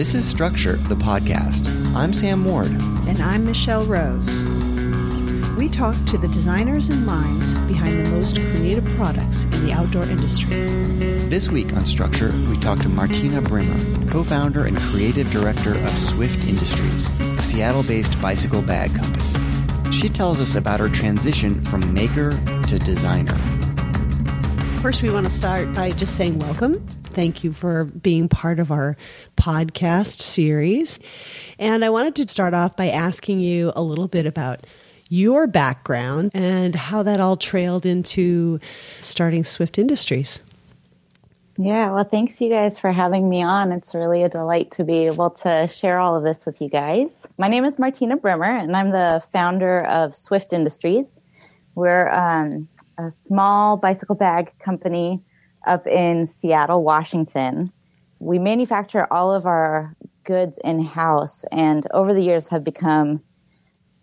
This is Struktur, the podcast. I'm Sam Ward. And I'm Michelle Rose. We talk to the designers and minds behind the most creative products in the outdoor industry. This week on Struktur, we talk to Martina Brimmer, co founder and creative director of Swift Industries, a Seattle based bicycle bag company. She tells us about her transition from maker to designer. First, we want to start by just saying welcome. Thank you for being part of our podcast series. And I wanted to start off by asking you a little bit about your background and how that all trailed into starting Swift Industries. Yeah, well, thanks you guys for having me on. It's really a delight to be able to share all of this with you guys. My name is Martina Brimmer, and I'm the founder of Swift Industries. We're um, a small bicycle bag company up in Seattle, Washington. We manufacture all of our goods in house, and over the years have become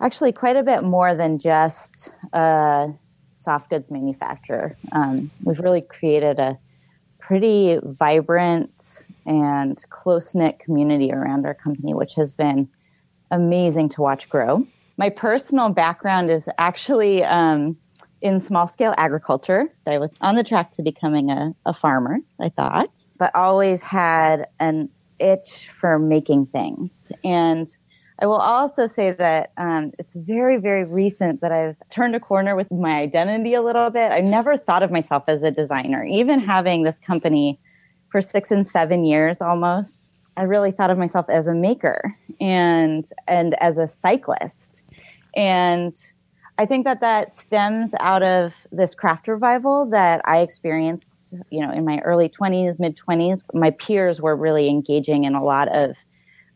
actually quite a bit more than just a soft goods manufacturer. Um, we've really created a pretty vibrant and close knit community around our company, which has been amazing to watch grow. My personal background is actually um, in small scale agriculture. I was on the track to becoming a, a farmer, I thought, but always had an itch for making things. And I will also say that um, it's very, very recent that I've turned a corner with my identity a little bit. I never thought of myself as a designer, even having this company for six and seven years almost. I really thought of myself as a maker and and as a cyclist, and I think that that stems out of this craft revival that I experienced, you know, in my early 20s, mid 20s. My peers were really engaging in a lot of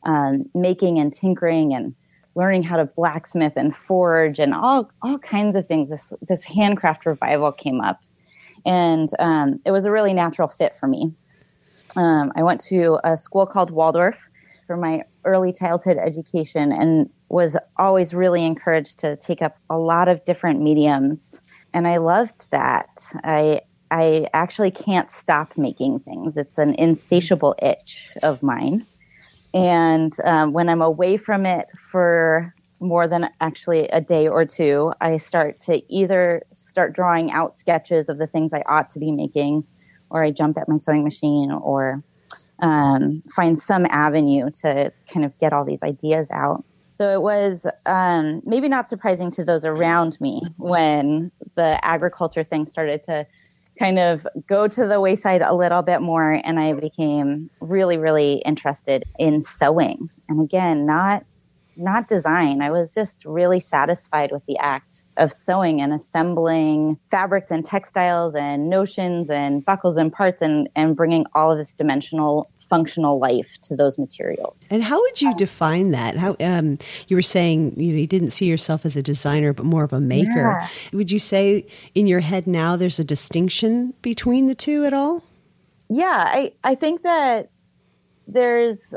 um, making and tinkering and learning how to blacksmith and forge and all all kinds of things. This this handcraft revival came up, and um, it was a really natural fit for me. Um, I went to a school called Waldorf for my early childhood education and was always really encouraged to take up a lot of different mediums and I loved that. I I actually can't stop making things. It's an insatiable itch of mine. And um, when I'm away from it for more than actually a day or two, I start to either start drawing out sketches of the things I ought to be making, or I jump at my sewing machine, or um, find some avenue to kind of get all these ideas out. So it was um, maybe not surprising to those around me when the agriculture thing started to kind of go to the wayside a little bit more, and I became really, really interested in sewing. And again, not not design. I was just really satisfied with the act of sewing and assembling fabrics and textiles and notions and buckles and parts and, and bringing all of this dimensional functional life to those materials. And how would you define that? How um, you were saying you, know, you didn't see yourself as a designer, but more of a maker. Yeah. Would you say in your head now there's a distinction between the two at all? Yeah, I, I think that there's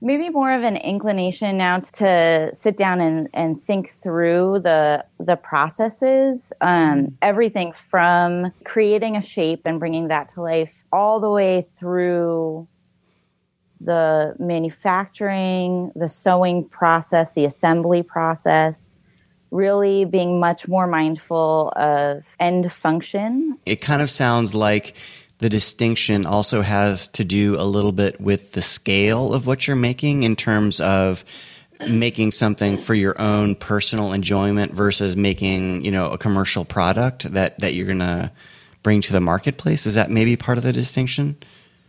maybe more of an inclination now to sit down and, and think through the the processes um, everything from creating a shape and bringing that to life all the way through the manufacturing, the sewing process, the assembly process, really being much more mindful of end function. It kind of sounds like the distinction also has to do a little bit with the scale of what you're making in terms of making something for your own personal enjoyment versus making, you know, a commercial product that that you're going to bring to the marketplace. Is that maybe part of the distinction?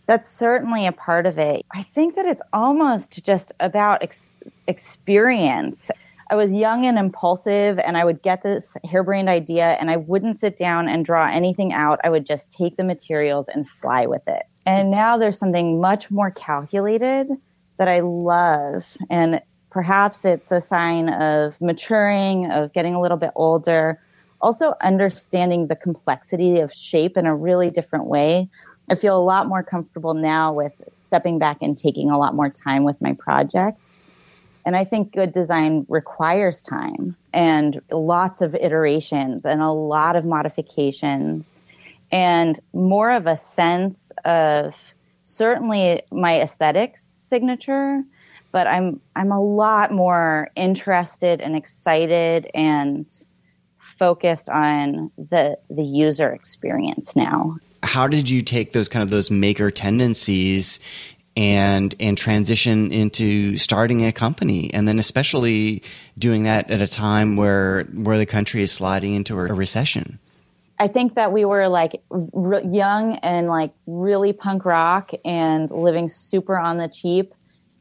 That's certainly a part of it. I think that it's almost just about ex- experience. I was young and impulsive, and I would get this harebrained idea, and I wouldn't sit down and draw anything out. I would just take the materials and fly with it. And now there's something much more calculated that I love. And perhaps it's a sign of maturing, of getting a little bit older, also understanding the complexity of shape in a really different way. I feel a lot more comfortable now with stepping back and taking a lot more time with my projects. And I think good design requires time and lots of iterations and a lot of modifications and more of a sense of certainly my aesthetics signature, but I'm I'm a lot more interested and excited and focused on the the user experience now. How did you take those kind of those maker tendencies and and transition into starting a company? And then especially doing that at a time where where the country is sliding into a recession. I think that we were like young and like really punk rock and living super on the cheap.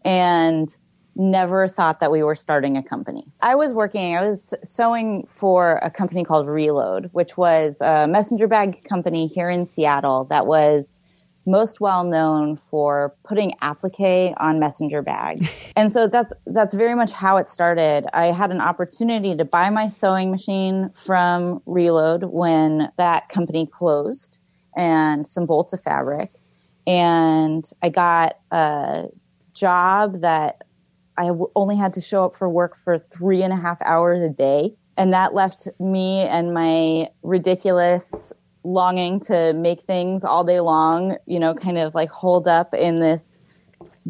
And never thought that we were starting a company. I was working, I was sewing for a company called Reload, which was a messenger bag company here in Seattle that was most well known for putting applique on messenger bags. and so that's that's very much how it started. I had an opportunity to buy my sewing machine from Reload when that company closed and some bolts of fabric. And I got a job that I only had to show up for work for three and a half hours a day. And that left me and my ridiculous longing to make things all day long, you know, kind of like hold up in this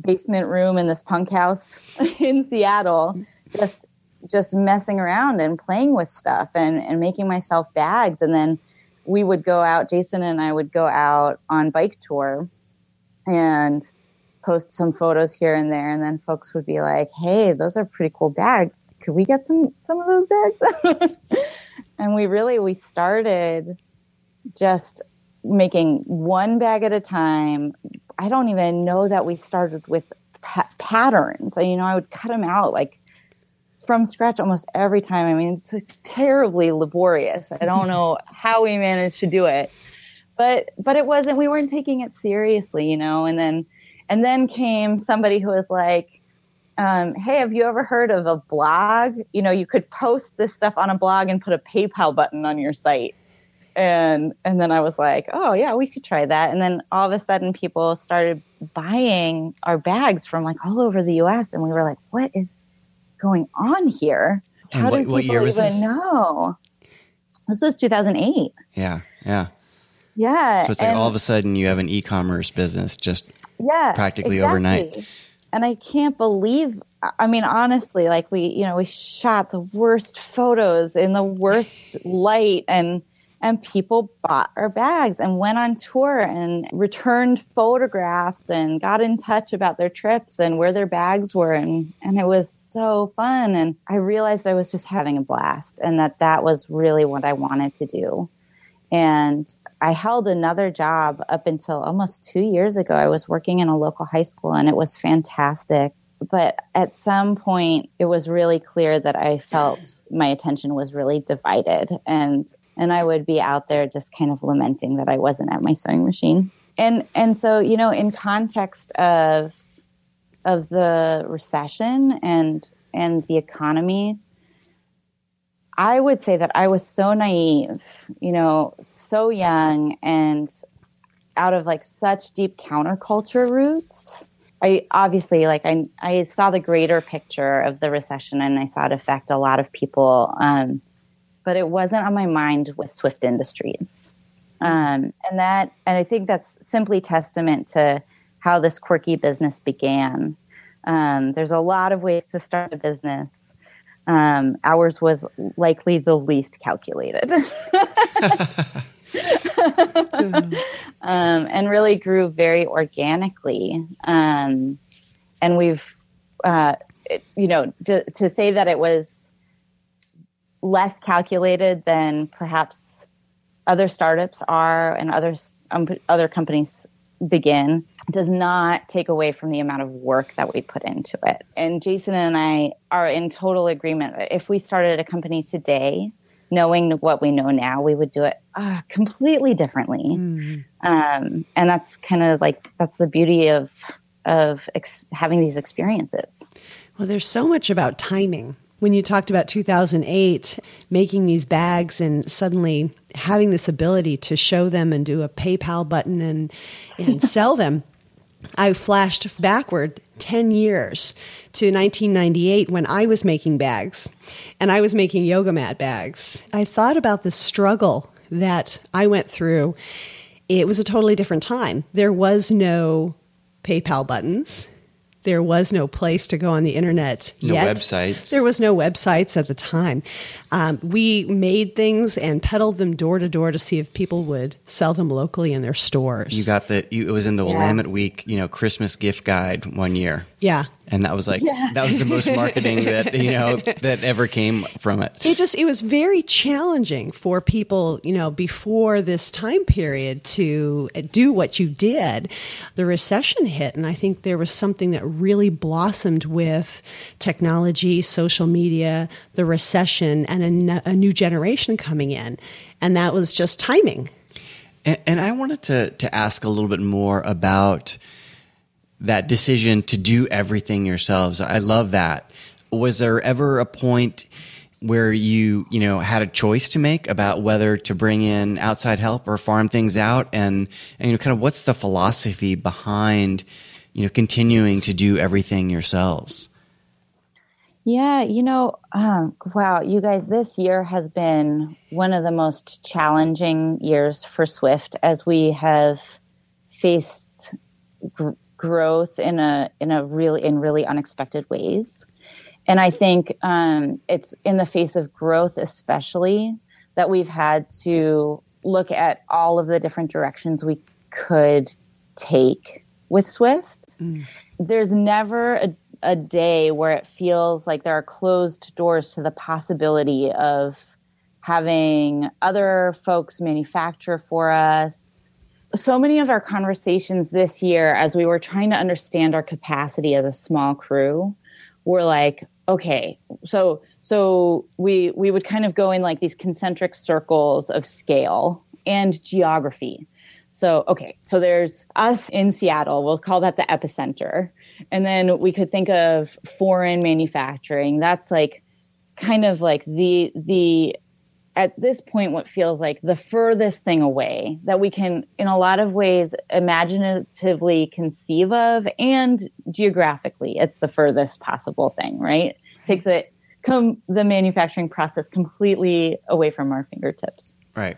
basement room in this punk house in Seattle, just just messing around and playing with stuff and, and making myself bags. And then we would go out, Jason and I would go out on bike tour and post some photos here and there. And then folks would be like, Hey, those are pretty cool bags. Could we get some, some of those bags? and we really, we started just making one bag at a time. I don't even know that we started with pa- patterns. You know, I would cut them out like from scratch almost every time. I mean, it's, it's terribly laborious. I don't know how we managed to do it, but but it wasn't. We weren't taking it seriously, you know. And then and then came somebody who was like. Um, hey, have you ever heard of a blog? You know, you could post this stuff on a blog and put a PayPal button on your site and and then I was like, oh yeah, we could try that. And then all of a sudden, people started buying our bags from like all over the U.S. And we were like, what is going on here? How what, do people even this? know? This was 2008. Yeah, yeah, yeah. So it's like and, all of a sudden you have an e-commerce business just yeah, practically exactly. overnight. And I can't believe I mean, honestly, like we, you know, we shot the worst photos in the worst light and and people bought our bags and went on tour and returned photographs and got in touch about their trips and where their bags were and, and it was so fun and i realized i was just having a blast and that that was really what i wanted to do and i held another job up until almost two years ago i was working in a local high school and it was fantastic but at some point it was really clear that i felt my attention was really divided and and I would be out there just kind of lamenting that I wasn't at my sewing machine. And and so you know, in context of of the recession and and the economy, I would say that I was so naive, you know, so young and out of like such deep counterculture roots. I obviously like I I saw the greater picture of the recession and I saw it affect a lot of people. Um, but it wasn't on my mind with Swift Industries. Um, and that, and I think that's simply testament to how this quirky business began. Um, there's a lot of ways to start a business. Um, ours was likely the least calculated. um, and really grew very organically. Um, and we've, uh, it, you know, to, to say that it was less calculated than perhaps other startups are and other um, other companies begin does not take away from the amount of work that we put into it. And Jason and I are in total agreement that if we started a company today, knowing what we know now, we would do it uh, completely differently. Mm. Um, and that's kind of like that's the beauty of of ex- having these experiences. Well, there's so much about timing when you talked about 2008, making these bags and suddenly having this ability to show them and do a PayPal button and, and sell them, I flashed backward 10 years to 1998 when I was making bags and I was making yoga mat bags. I thought about the struggle that I went through. It was a totally different time. There was no PayPal buttons there was no place to go on the internet No yet. websites. There was no websites at the time. Um, we made things and peddled them door to door to see if people would sell them locally in their stores. You got the. You, it was in the Yeah. Willamette Week, you know, Christmas gift guide one year, yeah. And that was like that was the most marketing that you know that ever came from it. it just it was very challenging for people you know before this time period to uh, do what you did. The recession hit and i think there was something that really blossomed with technology social media the recession and a, n- a new generation coming in. And that was just timing. And, and I wanted to to ask a little bit more about that decision to do everything yourselves. I love that. Was there ever a point where you you know had a choice to make about whether to bring in outside help or farm things out, and and you know kind of what's the philosophy behind you know continuing to do everything yourselves? Yeah, you know, um, wow, you guys, this year has been one of the most challenging years for Swift as we have faced growth in a in a really in really unexpected ways. And I think um, it's in the face of growth, especially, that we've had to look at all of the different directions we could take with Swift. There's never a, a day where it feels like there are closed doors to the possibility of having other folks manufacture for us. So many of our conversations this year, as we were trying to understand our capacity as a small crew, were like, okay, so so we we would kind of go in like these concentric circles of scale and geography. So, okay, so there's us in Seattle. We'll call that the epicenter. And then we could think of foreign manufacturing. That's like kind of like the the at this point what feels like the furthest thing away that we can in a lot of ways imaginatively conceive of and geographically it's the furthest possible thing, right? Takes it come the manufacturing process completely away from our fingertips. Right.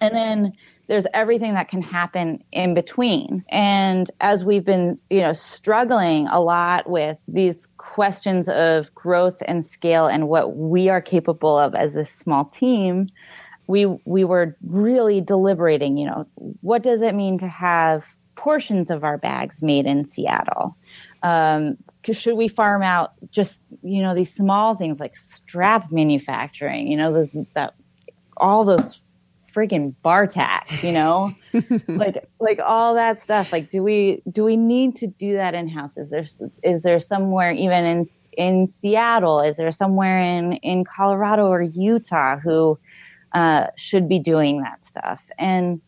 And then there's everything that can happen in between. And as we've been, you know, struggling a lot with these questions of growth and scale and what we are capable of as this small team, we we were really deliberating, you know, what does it mean to have portions of our bags made in Seattle? Um, should we farm out just, you know, these small things like strap manufacturing, you know, those that all those freaking bar tacks, you know, like like all that stuff. Like, do we do we need to do that in house? Is there is there somewhere even in in Seattle? Is there somewhere in in Colorado or Utah who uh, should be doing that stuff? And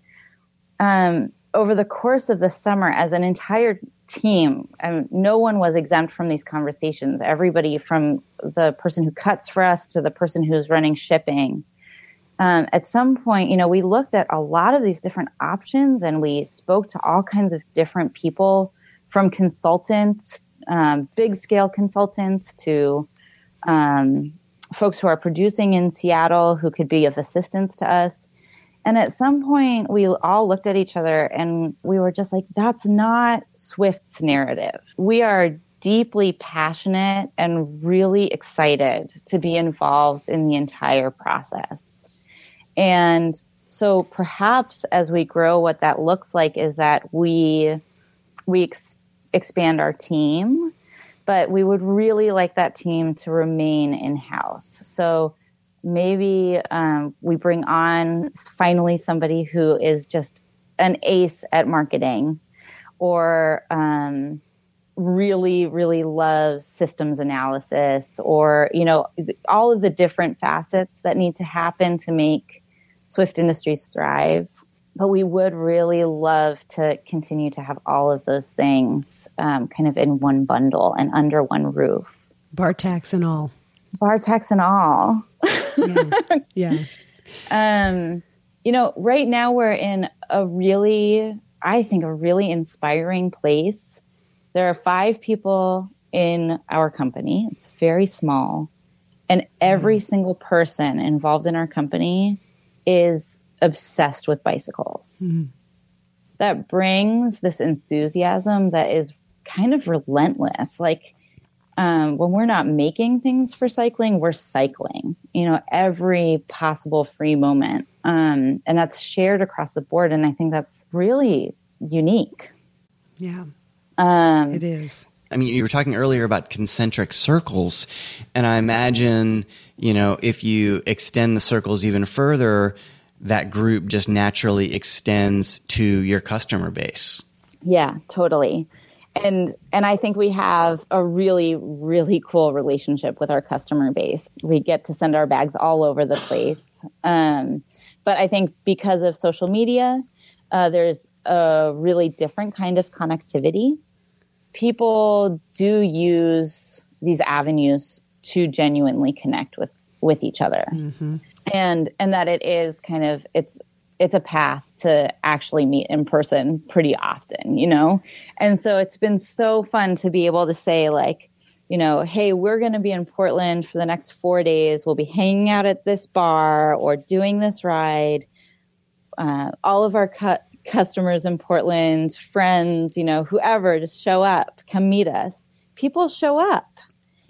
um, over the course of the summer, as an entire team, um, no one was exempt from these conversations. Everybody from the person who cuts for us to the person who's running shipping um, at some point, you know, we looked at a lot of these different options and we spoke to all kinds of different people from consultants, um, big scale consultants to um, folks who are producing in Seattle who could be of assistance to us. And at some point, we all looked at each other and we were just like, that's not Swift's narrative. We are deeply passionate and really excited to be involved in the entire process. And so perhaps as we grow, what that looks like is that we we ex- expand our team, but we would really like that team to remain in house. So maybe um, we bring on finally somebody who is just an ace at marketing, or um, really really loves systems analysis, or you know all of the different facets that need to happen to make Swift Industries thrive. But we would really love to continue to have all of those things um, kind of in one bundle and under one roof. bar tacks and all Bar tacks and all. yeah Um, you know, right now we're in a really, I think, a really inspiring place. There are five people in our company. It's very small. And every single person involved in our company is obsessed with bicycles. That brings this enthusiasm that is kind of relentless. Like um, when we're not making things for cycling, we're cycling, you know, every possible free moment. Um, and that's shared across the board. And I think that's really unique. Yeah, Um, it is. I mean, you were talking earlier about concentric circles, and I imagine, you know, if you extend the circles even further, that group just naturally extends to your customer base. Yeah, totally. And and I think we have a really really cool relationship with our customer base. We get to send our bags all over the place. Um, but I think because of social media, uh, there's a really different kind of connectivity. People do use these avenues to genuinely connect with with each other, and and that it is kind of it's it's a path to actually meet in person pretty often, you know? And so it's been so fun to be able to say, like, you know, hey, we're going to be in Portland for the next four days. We'll be hanging out at this bar or doing this ride. Uh, all of our cu- customers in Portland, friends, you know, whoever, just show up, come meet us. People show up,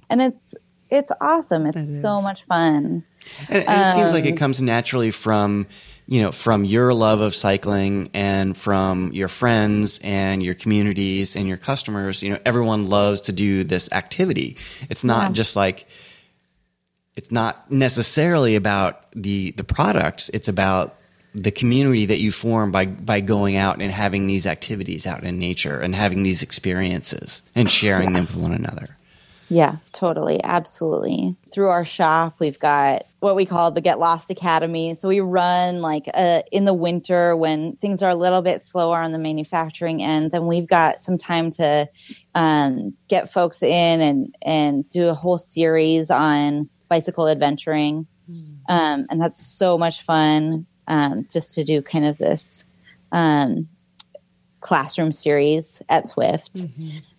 and it's it's awesome. It's It so much fun. And, and it seems like it um, comes naturally from, you know, from your love of cycling and from your friends and your communities and your customers. You know, everyone loves to do this activity. It's not Yeah. just like, it's not necessarily about the the products. It's about the community that you form by by going out and having these activities out in nature and having these experiences and sharing them with one another. Yeah, totally. Absolutely. Through our shop, we've got what we call the Get Lost Academy. So we run like uh, in the winter when things are a little bit slower on the manufacturing end. Then we've got some time to um, get folks in and, and do a whole series on bicycle adventuring. Um, and that's so much fun um, just to do kind of this um, classroom series at Swift.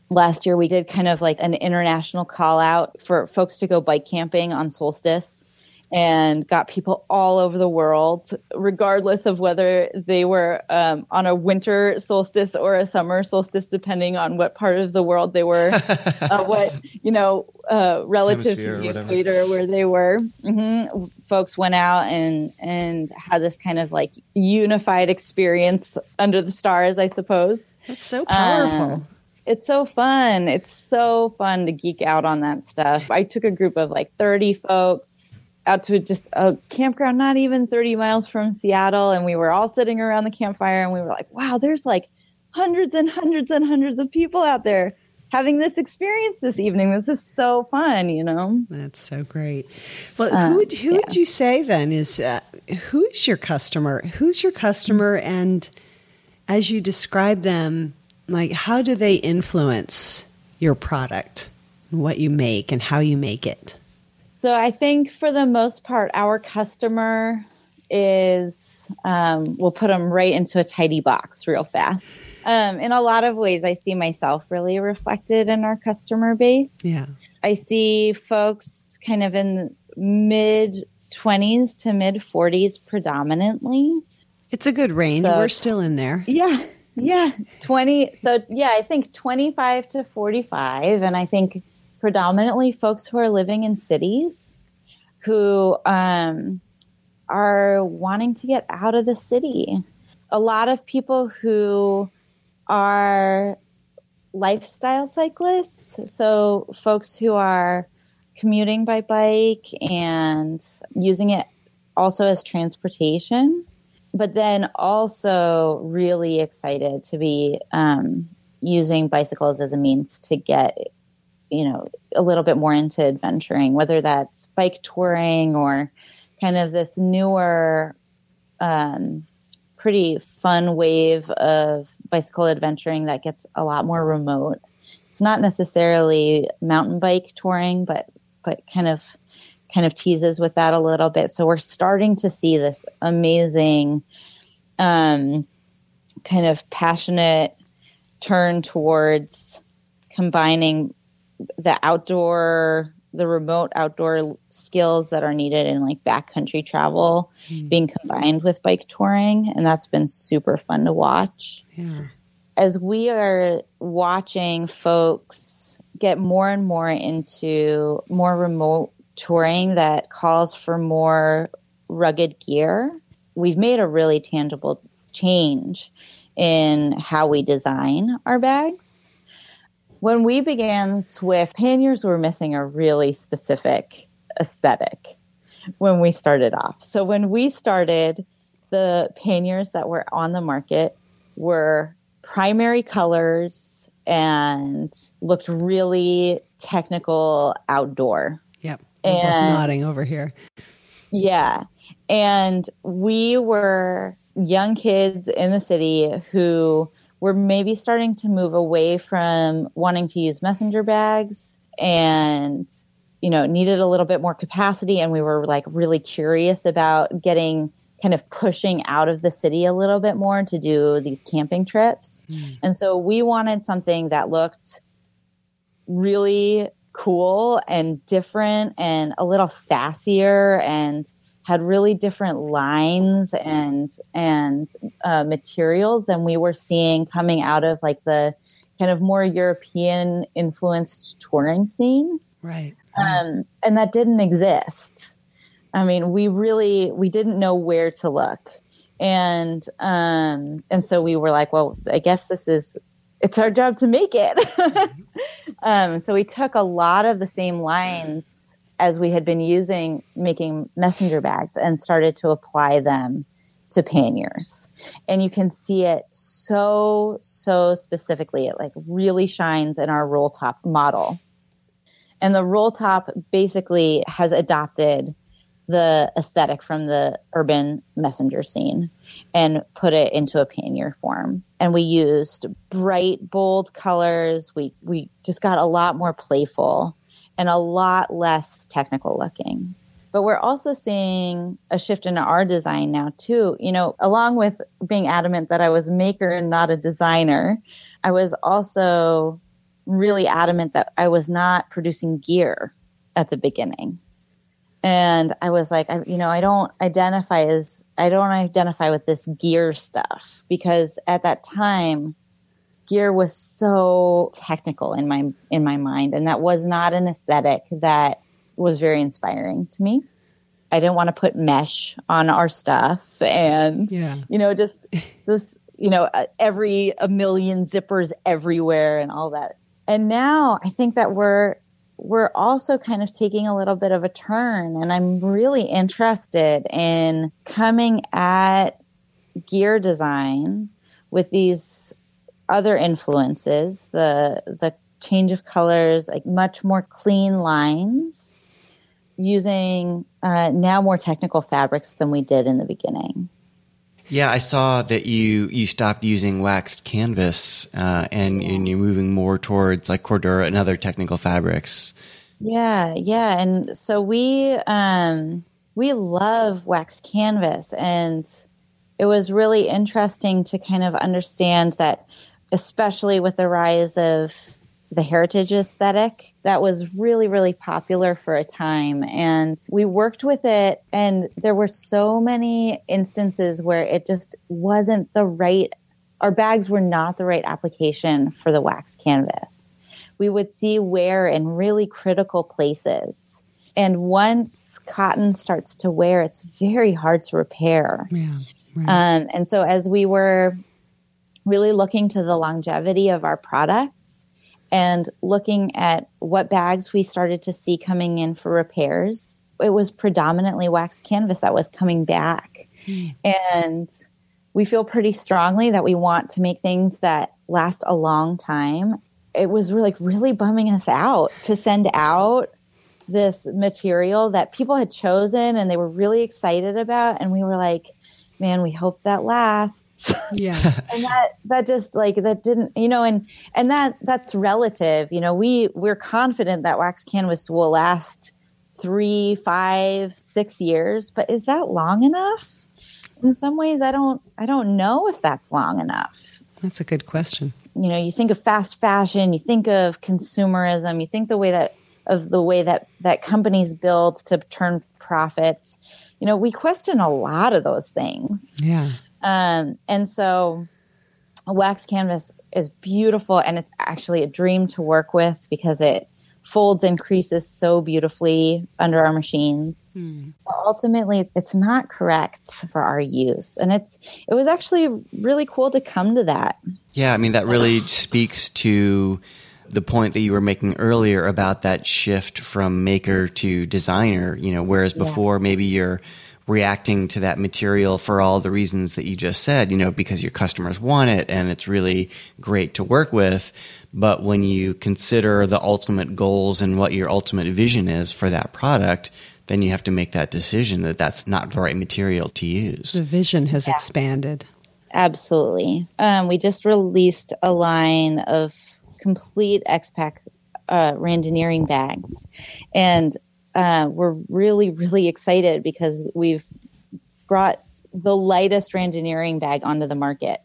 Last year we did kind of like an international call out for folks to go bike camping on solstice and got people all over the world regardless of whether they were um, on a winter solstice or a summer solstice depending on what part of the world they were uh, what you know uh, relative Hemisphere to the equator where they were hmm folks went out and and had this kind of like unified experience under the stars i suppose That's so powerful. Um, it's so fun. It's so fun to geek out on that stuff. I took a group of like 30 folks out to just a campground not even 30 miles from Seattle and we were all sitting around the campfire and we were like, "Wow, there's like hundreds and hundreds and hundreds of people out there having this experience this evening. This is so fun, you know?" That's so great. Well, who would who would you say then is uh, who is your customer? Who's your customer, and as you describe them, like how do they influence your product, what you make, and how you make it? So I think for the most part, our customer is, um, we'll put them right into a tidy box real fast. Um, in a lot of ways, I see myself really reflected in our customer base. Yeah, I see folks kind of in mid 20s to mid 40s predominantly. it's a good range. So- We're still in there. Yeah. Yeah. 20. So, yeah, I think 25 to 45. And I think predominantly folks who are living in cities who um, are wanting to get out of the city. A lot of people who are lifestyle cyclists. So, folks who are commuting by bike and using it also as transportation but then also really excited to be um, using bicycles as a means to get you know a little bit more into adventuring whether that's bike touring or kind of this newer um, pretty fun wave of bicycle adventuring that gets a lot more remote it's not necessarily mountain bike touring but but kind of kind of teases with that a little bit. So we're starting to see this amazing, um, kind of passionate turn towards combining the outdoor, the remote outdoor skills that are needed in like backcountry travel hmm. being combined with bike touring. And that's been super fun to watch. Yeah, as we are watching folks get more and more into more remote touring that calls for more rugged gear, we've made a really tangible change in how we design our bags. When we began Swift, panniers were missing a really specific aesthetic when we started off. So when we started, the panniers that were on the market were primary colors and looked really technical outdoor. Yep. We're both And- nodding over here. Yeah. And we were young kids in the city who were maybe starting to move away from wanting to use messenger bags and you know needed a little bit more capacity and we were like really curious about getting kind of pushing out of the city a little bit more to do these camping trips. Hmm. And so we wanted something that looked really cool and different and a little sassier and had really different lines and and uh, materials than we were seeing coming out of like the kind of more European influenced touring scene Right. um, and that didn't exist. I mean, we really we didn't know where to look, and um, and so we were like, well, I guess this is it's our job to make it. um, so we took a lot of the same lines as we had been using making messenger bags and started to apply them to panniers and you can see it so so specifically it like really shines in our roll top model and the roll top basically has adopted the aesthetic from the urban messenger scene and put it into a pannier form. And we used bright, bold colors. We we just got a lot more playful and a lot less technical looking. But we're also seeing a shift in our design now too. You know, along with being adamant that I was a maker and not a designer, I was also really adamant that I was not producing gear at the beginning. And I was like, I, you know, I don't identify as, I don't identify with this gear stuff because at that time, gear was so technical in my, in my mind. And that was not an aesthetic that was very inspiring to me. I didn't want to put mesh on our stuff and, Yeah. you know, just this, you know, uh, every a million zippers everywhere and all that. And now I think that we're we're also kind of taking a little bit of a turn and I'm really interested in coming at gear design with these other influences, the the change of colors, like much more clean lines, using uh, now more technical fabrics than we did in the beginning. Yeah, I saw that you you stopped using waxed canvas uh, and, and you're moving more towards like Cordura and other technical fabrics. Yeah, yeah, and so we um, we love wax canvas, and it was really interesting to kind of understand that, especially with the rise of the heritage aesthetic, that was really really popular for a time, and we worked with it, and there were so many instances where it just wasn't the right. Our bags were not the right application for the wax canvas we would see wear in really critical places. And once cotton starts to wear, it's very hard to repair. Yeah. Right. Um, and so, as we were really looking to the longevity of our products and looking at what bags we started to see coming in for repairs, it was predominantly wax canvas that was coming back. Hmm. And we feel pretty strongly that we want to make things that last a long time. It was really, really bumming us out to send out this material that people had chosen and they were really excited about. And we were like, man, we hope that lasts. yeah. and that that just like that didn't you know and and that that's relative you know we we're confident that wax canvas will last three five six years but is that long enough in some ways i don't i don't know if that's long enough That's a good question. you know you think of fast fashion you think of consumerism you think the way that of the way that that companies build to turn profits you know we question a lot of those things Yeah. Um, and so wax canvas is beautiful and it's actually a dream to work with because it folds and creases so beautifully under our machines. Mm. Ultimately, it's not correct for our use. And it's it was actually really cool to come to that. Yeah, I mean that really speaks to the point that you were making earlier about that shift from maker to designer, you know, whereas before yeah. maybe you're reacting to that material for all the reasons that you just said, you know, because your customers want it and it's really great to work with. But when you consider the ultimate goals and what your ultimate vision is for that product, then you have to make that decision that that's not the right material to use. The vision has yeah. expanded. Absolutely. Um, we just released a line of complete X-Pac uh, Randonneuring bags. And uh, we're really, really excited because we've brought the lightest Randonneuring bag onto the market.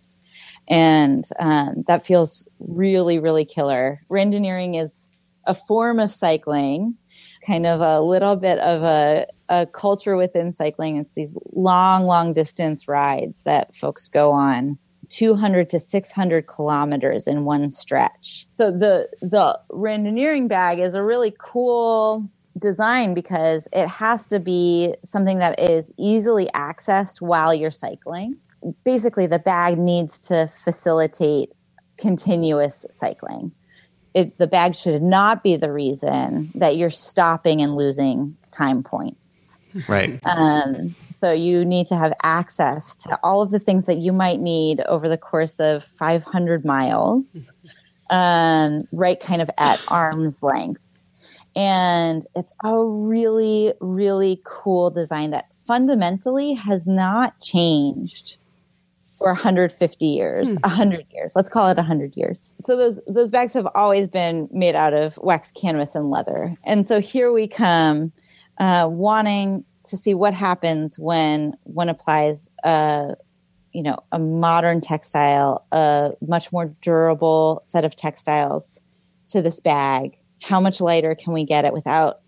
And um, that feels really, really killer. Randonneuring is a form of cycling, kind of a little bit of a, a culture within cycling. It's these long, long distance rides that folks go on. 200 to 600 kilometers in one stretch. So the the randonneuring bag is a really cool design because it has to be something that is easily accessed while you're cycling. Basically, the bag needs to facilitate continuous cycling. It, the bag should not be the reason that you're stopping and losing time points. Right. Um, so you need to have access to all of the things that you might need over the course of 500 miles, um, right kind of at arm's length. And it's a really, really cool design that fundamentally has not changed for 150 years, hmm. 100 years. Let's call it 100 years. So those those bags have always been made out of wax canvas and leather. And so here we come uh, wanting to see what happens when one applies a you know a modern textile, a much more durable set of textiles to this bag how much lighter can we get it without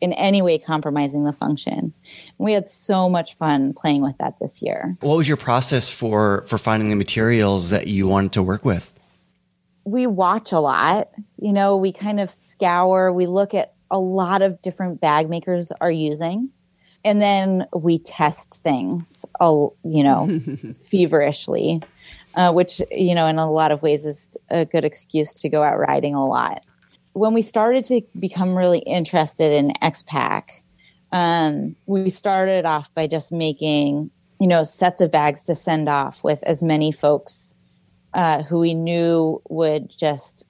in any way compromising the function. We had so much fun playing with that this year. What was your process for for finding the materials that you wanted to work with? We watch a lot. You know, we kind of scour, we look at a lot of different bag makers are using. And then we test things, you know, feverishly, uh, which, you know, in a lot of ways is a good excuse to go out riding a lot when we started to become really interested in X-Pac, um, we started off by just making, you know, sets of bags to send off with as many folks uh, who we knew would just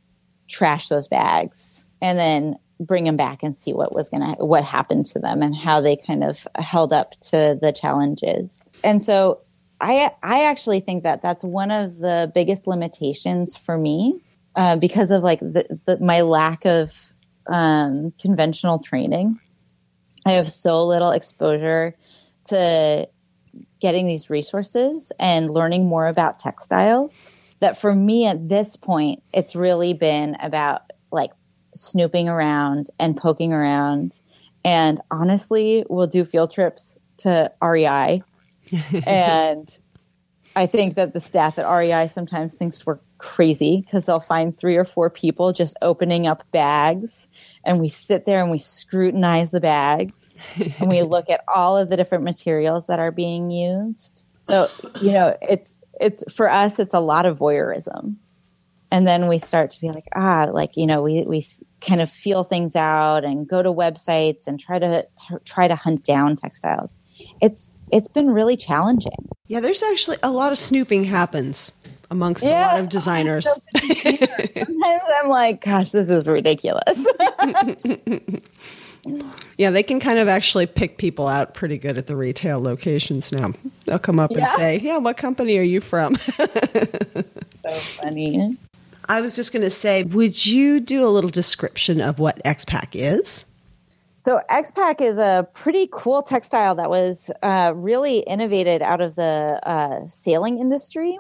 trash those bags and then bring them back and see what was going to what happened to them and how they kind of held up to the challenges. And so I I actually think that that's one of the biggest limitations for me uh, because of like the, the, my lack of um, conventional training. I have so little exposure to getting these resources and learning more about textiles that for me at this point, it's really been about like snooping around and poking around. And honestly, we'll do field trips to REI. and I think that the staff at REI sometimes thinks we're crazy because they'll find three or four people just opening up bags and we sit there and we scrutinize the bags and we look at all of the different materials that are being used. So, you know, it's it's for us it's a lot of voyeurism. And then we start to be like, ah, like, you know, we we kind of feel things out and go to websites and try to, to try to hunt down textiles. It's it's been really challenging. Yeah, there's actually a lot of snooping happens amongst yeah, a lot of designers. Sometimes I'm like, gosh, this is ridiculous. yeah, they can kind of actually pick people out pretty good at the retail locations now. They'll come up yeah. and say, Yeah, what company are you from? so funny. I was just going to say, would you do a little description of what X-Pac is? So X-Pac is a pretty cool textile that was uh, really innovated out of the uh, sailing industry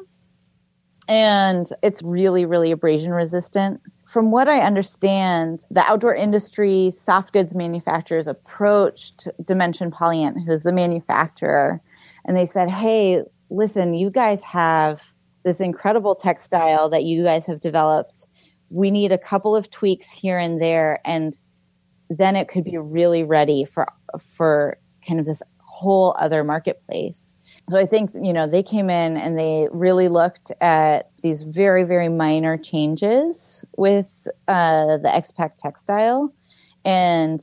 and it's really, really abrasion resistant. From what I understand, the outdoor industry, soft goods manufacturers approached Dimension Polyant, who's the manufacturer, and they said, Hey, listen, you guys have this incredible textile that you guys have developed. We need a couple of tweaks here and there, and then it could be really ready for for kind of this whole other marketplace. So I think you know they came in and they really looked at these very very minor changes with uh, the XPAC textile and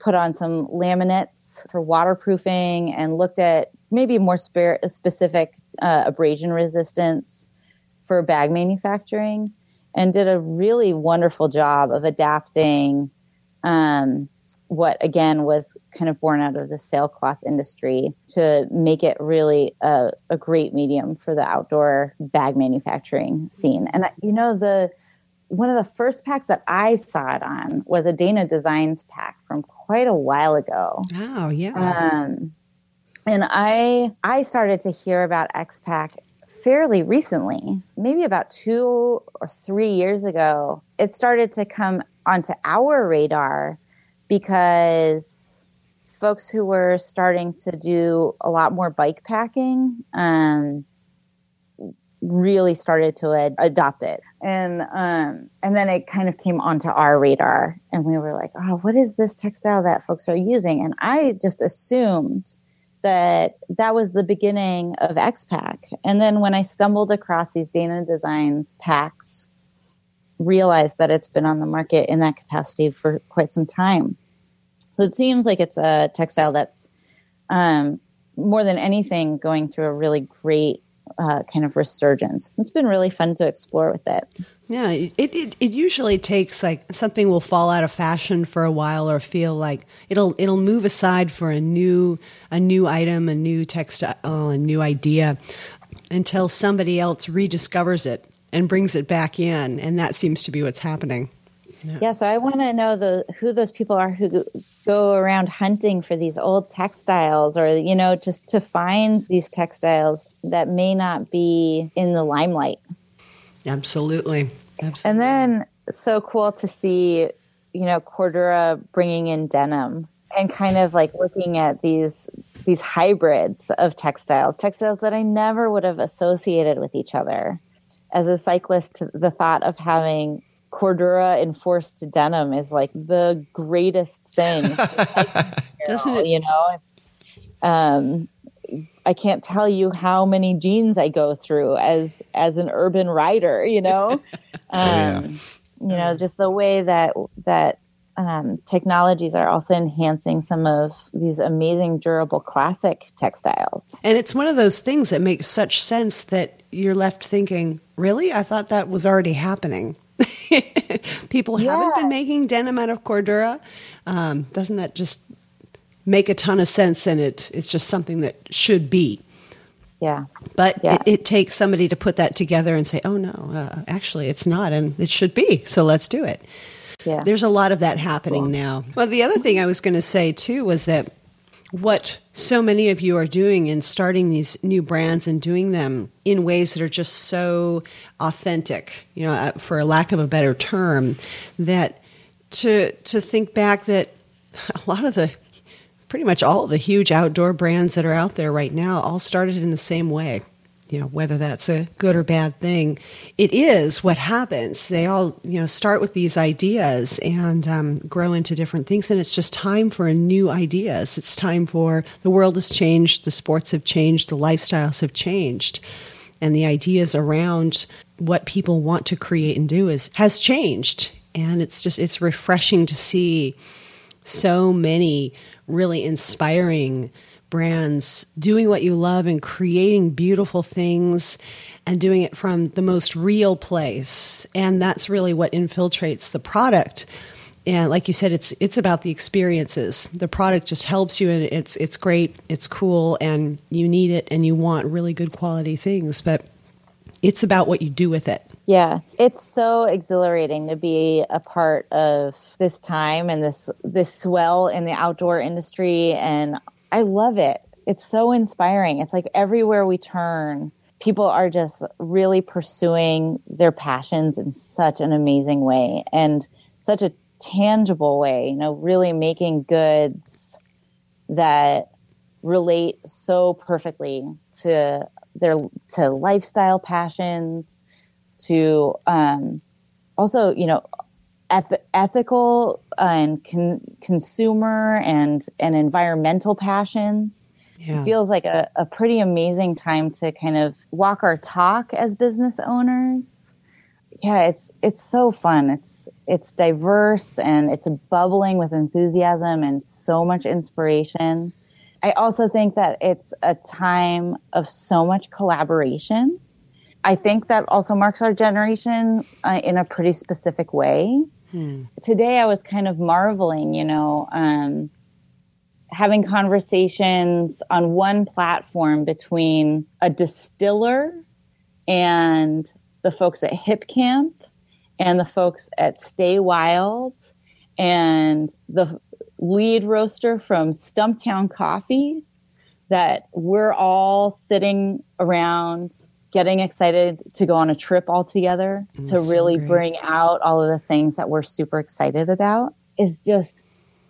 put on some laminates for waterproofing and looked at maybe more spe- specific uh, abrasion resistance for bag manufacturing and did a really wonderful job of adapting um, what again was kind of born out of the sailcloth industry to make it really a, a, great medium for the outdoor bag manufacturing scene. And you know, the one of the first packs that I saw it on was a Dana Designs pack from quite a while ago. Oh yeah. Um, and I I started to hear about XPAC fairly recently, maybe about two or three years ago. It started to come onto our radar because folks who were starting to do a lot more bike packing um, really started to ad- adopt it and um, and then it kind of came onto our radar and we were like oh what is this textile that folks are using and i just assumed that that was the beginning of XPAC. And then when I stumbled across these Dana Designs packs, realized that it's been on the market in that capacity for quite some time. So it seems like it's a textile that's um, more than anything going through a really great uh, kind of resurgence. It's been really fun to explore with it. Yeah, it, it it usually takes like something will fall out of fashion for a while or feel like it'll it'll move aside for a new a new item, a new textile, a new idea until somebody else rediscovers it and brings it back in, and that seems to be what's happening. Yeah, yeah so I want to know the who those people are who go around hunting for these old textiles, or you know, just to find these textiles that may not be in the limelight. Absolutely. Absolutely. And then so cool to see, you know, Cordura bringing in denim and kind of like looking at these these hybrids of textiles, textiles that I never would have associated with each other. As a cyclist, the thought of having Cordura enforced denim is like the greatest thing. Doesn't it? You know, it's um, I can't tell you how many jeans I go through as as an urban rider. You know, um, oh, yeah. Um, you know, just the way that that um, technologies are also enhancing some of these amazing durable classic textiles. And it's one of those things that makes such sense that you're left thinking, really? I thought that was already happening. People yeah. haven't been making denim out of Cordura. Um, doesn't that just make a ton of sense? And it, it's just something that should be. Yeah. But yeah. It, it, takes somebody to put that together and say, oh, no, uh, actually, it's not, and it should be. So let's do it. Yeah. There's a lot of that happening cool. now. Well, the other thing I was going to say, too, was that what so many of you are doing in starting these new brands and doing them in ways that are just so authentic, you know, uh, for lack of a better term, that to to think back that a lot of the pretty much all the huge outdoor brands that are out there right now all started in the same way you know whether that's a good or bad thing. It is what happens. They all you know start with these ideas and um, grow into different things and it's just time for new ideas. It's time for the world has changed the sports have changed the lifestyles have changed and the ideas around what people want to create and do is has changed. And it's just it's refreshing to see so many really inspiring brands doing what you love and creating beautiful things and doing it from the most real place. And that's really what infiltrates the product. And like you said it's it's about the experiences. The product just helps you and it's it's great it's cool and you need it and you want really good quality things. But it's about what you do with it. Yeah it's so exhilarating to be a part of this time and this this swell in the outdoor industry and I love it. It's so inspiring. It's like everywhere we turn, people are just really pursuing their passions in such an amazing way and such a tangible way, you know, really making goods that relate so perfectly to their to lifestyle passions, to um, also you know eth- ethical and con- consumer and and environmental passions. Yeah. It feels like a, a pretty amazing time to kind of walk our talk as business owners yeah, it's it's so fun. It's it's diverse and it's bubbling with enthusiasm and so much inspiration. I also think that it's a time of so much collaboration. I think that also marks our generation uh, in a pretty specific way. Hmm. Today, I was kind of marveling, you know, um, having conversations on one platform between a distiller and the folks at Hipcamp and the folks at Stay Wild and the lead roaster from Stumptown Coffee that we're all sitting around getting excited to go on a trip all together mm, to really so bring out all of the things that we're super excited about is just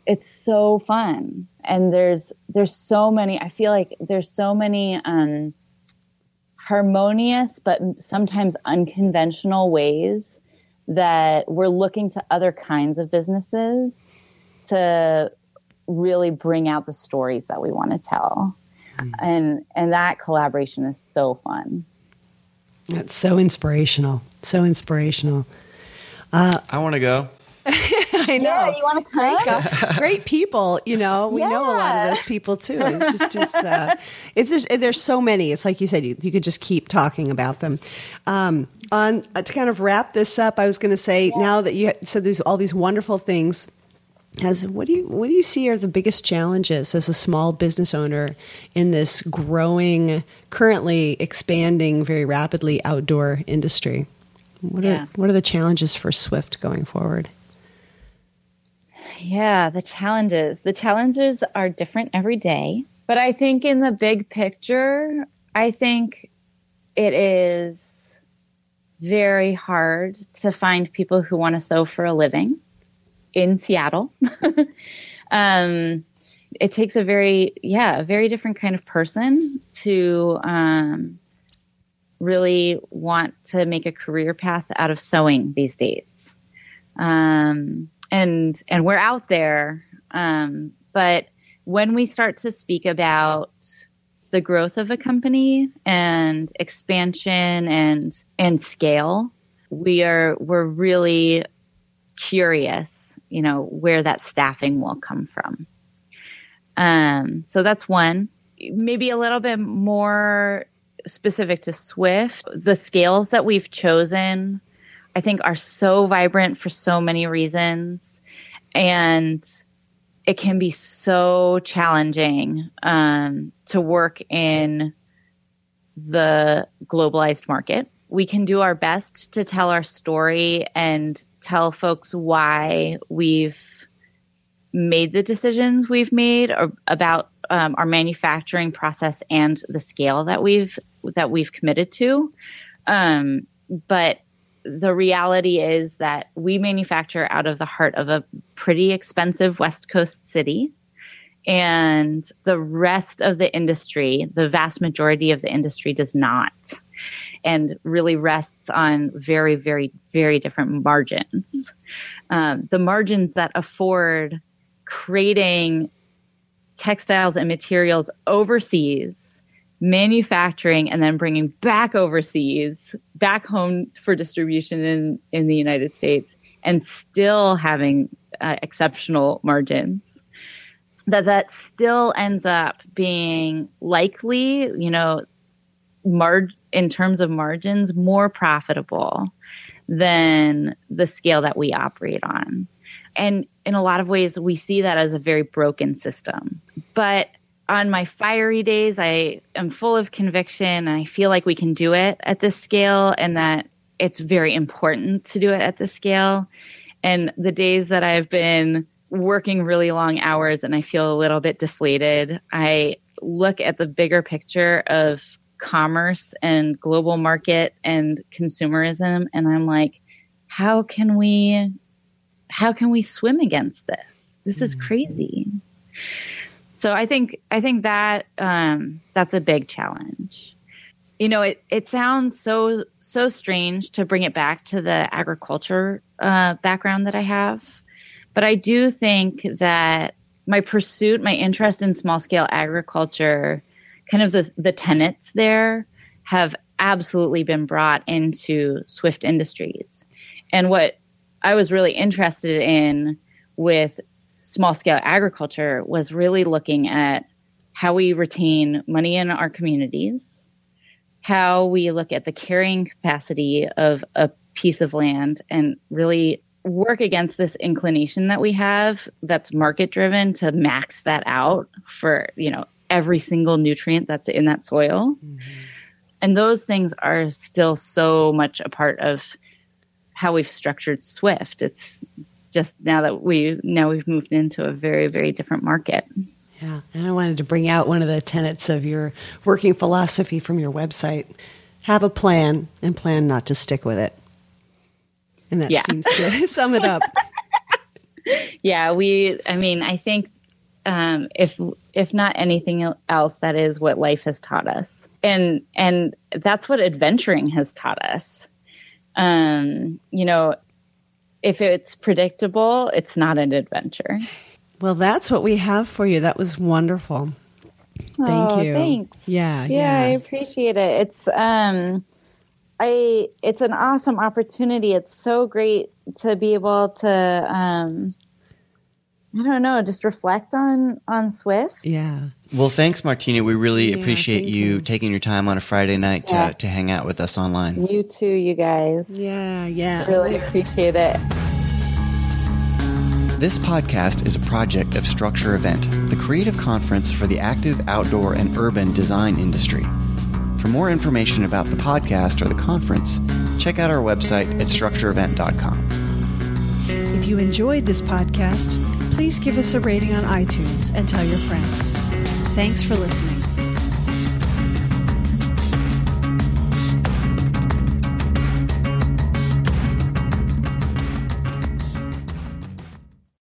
it's so fun and there's there's so many i feel like there's so many um harmonious but sometimes unconventional ways that we're looking to other kinds of businesses to really bring out the stories that we want to tell. Mm. And and that collaboration is so fun. That's so inspirational. So inspirational. Uh, I want to go. I know. Yeah, you want to great, great people. You know, we yeah. know a lot of those people too. It's just, it's, uh, it's just, there's so many. It's like you said, you, you could just keep talking about them. Um, on uh, to kind of wrap this up, I was going to say yeah. now that you said these all these wonderful things. As what do you what do you see are the biggest challenges as a small business owner in this growing, currently expanding very rapidly outdoor industry? What are what are the challenges for Swift going forward? Yeah, the challenges. The challenges are different every day. But I think in the big picture, I think it is very hard to find people who want to sew for a living in Seattle. um, it takes a very, yeah, a very different kind of person to um, really want to make a career path out of sewing these days. Um, and and we're out there. Um, but when we start to speak about the growth of a company and expansion and and scale, we are we're really curious, you know, where that staffing will come from. Um, so that's one. Maybe a little bit more specific to Swift, the scales that we've chosen I think are so vibrant for so many reasons. And it can be so challenging um, to work in the globalized market. We can do our best to tell our story and tell folks why we've made the decisions we've made or about um, our manufacturing process and the scale that we've that we've committed to. Um, but the reality is that we manufacture out of the heart of a pretty expensive West Coast city. And the rest of the industry, the vast majority of the industry does not, and really rests on very, very, very different margins. Um, the margins that afford creating textiles and materials overseas manufacturing and then bringing back overseas, back home for distribution in, in the United States, and still having uh, exceptional margins. That that still ends up being likely, you know, mar- in terms of margins, more profitable than the scale that we operate on. And in a lot of ways, we see that as a very broken system. But on my fiery days, I am full of conviction and I feel like we can do it at this scale and that it's very important to do it at this scale. And the days that I've been working really long hours and I feel a little bit deflated, I look at the bigger picture of commerce and global market and consumerism and I'm like, how can we how can we swim against this? This is mm-hmm. crazy. So I think I think that um, that's a big challenge. you know, it, it sounds so so strange to bring it back to the agriculture uh, background that I have, but I do think that my pursuit, my interest in small scale agriculture, kind of the the tenets there have absolutely been brought into Swift Industries, and what I was really interested in with small scale agriculture was really looking at how we retain money in our communities, how we look at the carrying capacity of a piece of land and really work against this inclination that we have that's market driven to max that out for, you know, every single nutrient that's in that soil. Mm-hmm. And those things are still so much a part of how we've structured Swift. It's just now that we now we've moved into a very very different market. Yeah, and I wanted to bring out one of the tenets of your working philosophy from your website. Have a plan and plan not to stick with it. And that yeah. seems to sum it up. yeah, we, I mean, I think um, if if not anything else, that is what life has taught us, and and that's what adventuring has taught us. Um, you know, if it's predictable, it's not an adventure. Well, that's what we have for you. That was wonderful. Thank oh, you. Thanks. Yeah, yeah, yeah, I appreciate it. It's um I it's an awesome opportunity. It's so great to be able to um I don't know, just reflect on on Swift. Yeah. Well, thanks, Martina. We really yeah, appreciate you, you, taking your time on a Friday night yeah. to, to hang out with us online. You too, you guys. Yeah, yeah. Really appreciate it. This podcast is a project of Struktur Event, the creative conference for the active outdoor and urban design industry. For more information about the podcast or the conference, check out our website at strukturevent.com. If you enjoyed this podcast, please give us a rating on iTunes and tell your friends. Thanks for listening.